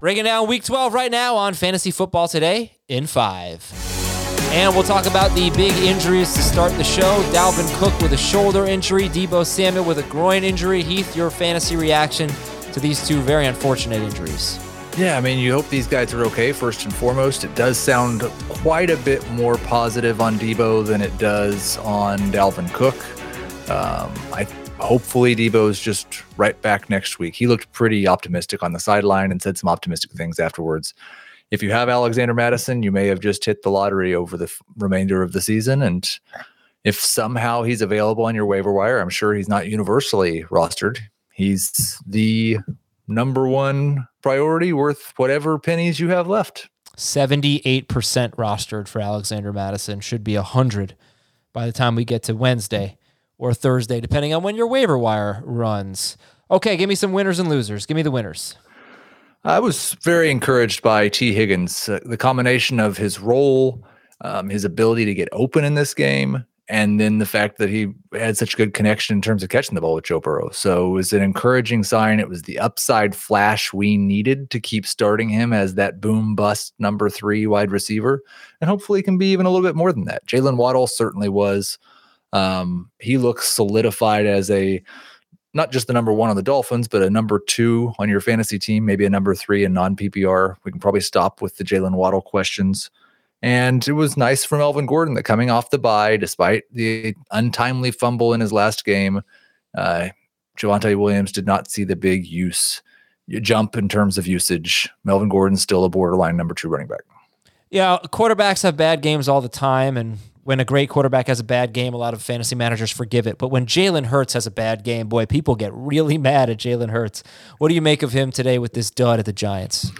Breaking down week 12 right now on Fantasy Football Today in five. And we'll talk about the big injuries to start the show. Dalvin Cook with a shoulder injury, Deebo Samuel with a groin injury. Heath, your fantasy reaction to these two very unfortunate injuries. Yeah, I mean, you hope these guys are okay, first and foremost. It does sound quite a bit more positive on Deebo than it does on Dalvin Cook. Um, I hopefully Deebo's just right back next week. He looked pretty optimistic on the sideline and said some optimistic things afterwards. If you have Alexander Mattison, you may have just hit the lottery over the f- remainder of the season. And if somehow he's available on your waiver wire, I'm sure he's not universally rostered. He's the number one priority worth whatever pennies you have left. 78% rostered for Alexander Mattison Should be 100 by the time we get to Wednesday or Thursday, depending on when your waiver wire runs. Okay, give me some winners and losers. Give me the winners. I was very encouraged by Tee Higgins. Uh, the combination of his role, um, his ability to get open in this game, and then the fact that he had such good connection in terms of catching the ball with Joe Burrow. So it was an encouraging sign. It was the upside flash we needed to keep starting him as that boom bust number three wide receiver. And hopefully, he can be even a little bit more than that. Jaylen Waddle certainly was. Um, he looks solidified as a not just the number one on the Dolphins, but a number two on your fantasy team, maybe a number three in non PPR. We can probably stop with the Jaylen Waddle questions. And it was nice for Melvin Gordon that coming off the bye, despite the untimely fumble in his last game, uh, Javonte Williams did not see the big use jump in terms of usage. Melvin Gordon's still a borderline number two running back. Yeah, quarterbacks have bad games all the time, and when a great quarterback has a bad game, a lot of fantasy managers forgive it. But when Jalen Hurts has a bad game, boy, people get really mad at Jalen Hurts. What do you make of him today with this dud at the Giants?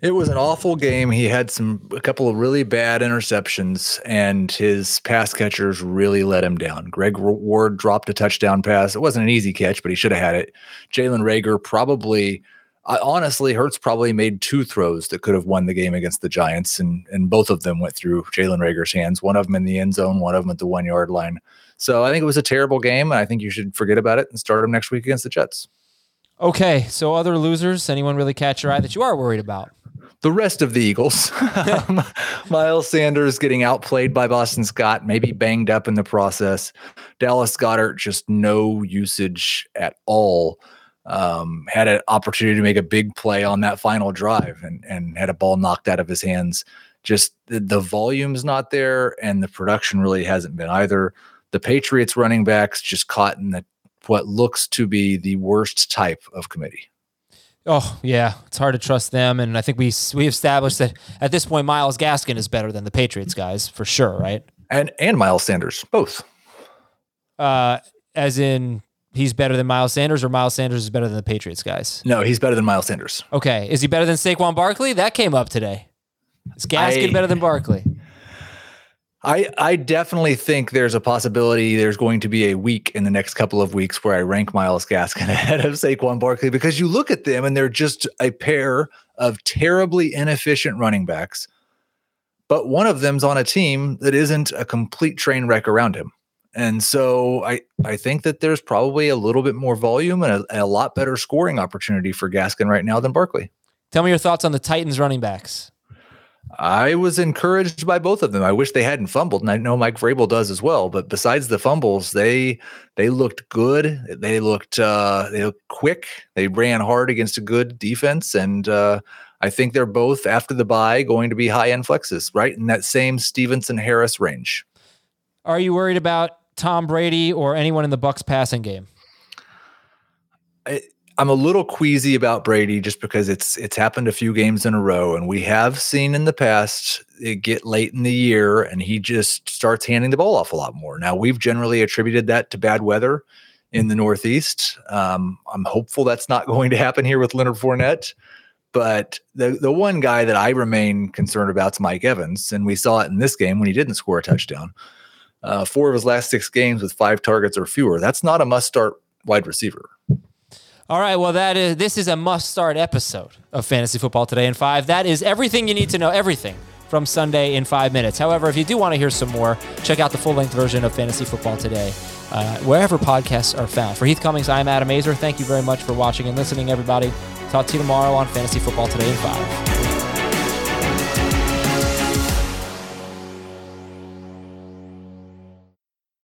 It was an awful game. He had some a couple of really bad interceptions, and his pass catchers really let him down. Greg Ward dropped a touchdown pass. It wasn't an easy catch, but he should have had it. Jalen Reagor probably I, honestly, Hurts probably made two throws that could have won the game against the Giants, and and both of them went through Jalen Reagor's hands. One of them in the end zone, one of them at the one yard line. So I think it was a terrible game, and I think you should forget about it and start him next week against the Jets. Okay, so other losers, anyone really catch your eye that you are worried about? The rest of the Eagles, Miles Sanders getting outplayed by Boston Scott, maybe banged up in the process. Dallas Goedert, just no usage at all um, had an opportunity to make a big play on that final drive and, and had a ball knocked out of his hands. Just the, the volume's not there, and the production really hasn't been either. The Patriots running backs just caught in the what looks to be the worst type of committee. Oh yeah, it's hard to trust them, and I think we we established that at this point Myles Gaskin is better than the Patriots guys for sure, right? And and Miles Sanders, both. Uh, as in he's better than Miles Sanders, or Miles Sanders is better than the Patriots guys? No, he's better than Miles Sanders. Okay, is he better than Saquon Barkley? That came up today. Is Gaskin I, better than Barkley? I I definitely think there's a possibility there's going to be a week in the next couple of weeks where I rank Myles Gaskin ahead of Saquon Barkley because you look at them and they're just a pair of terribly inefficient running backs. But one of them's on a team that isn't a complete train wreck around him. And so I, I think that there's probably a little bit more volume and a, a, lot better scoring opportunity for Gaskin right now than Barkley. Tell me your thoughts on the Titans running backs. I was encouraged by both of them. I wish they hadn't fumbled, and I know Mike Vrabel does as well. But besides the fumbles, they they looked good. They looked uh, they looked quick. They ran hard against a good defense, and uh, I think they're both after the bye going to be high end flexes, right in that same Stevenson Harris range. Are you worried about Tom Brady or anyone in the Bucs passing game? I, I'm a little queasy about Brady just because it's it's happened a few games in a row, and we have seen in the past it get late in the year and he just starts handing the ball off a lot more. Now we've generally attributed that to bad weather in the Northeast. Um, I'm hopeful that's not going to happen here with Leonard Fournette. But the the one guy that I remain concerned about is Mike Evans, and we saw it in this game when he didn't score a touchdown uh, four of his last six games with five targets or fewer. That's not a must start wide receiver. All right, well that is this is a must start episode of Fantasy Football Today in 5. That is everything you need to know, everything from Sunday in 5 minutes. However, if you do want to hear some more, check out the full-length version of Fantasy Football Today. Uh, wherever podcasts are found. For Heath Cummings, I'm Adam Aizer. Thank you very much for watching and listening, everybody. Talk to you tomorrow on Fantasy Football Today in 5.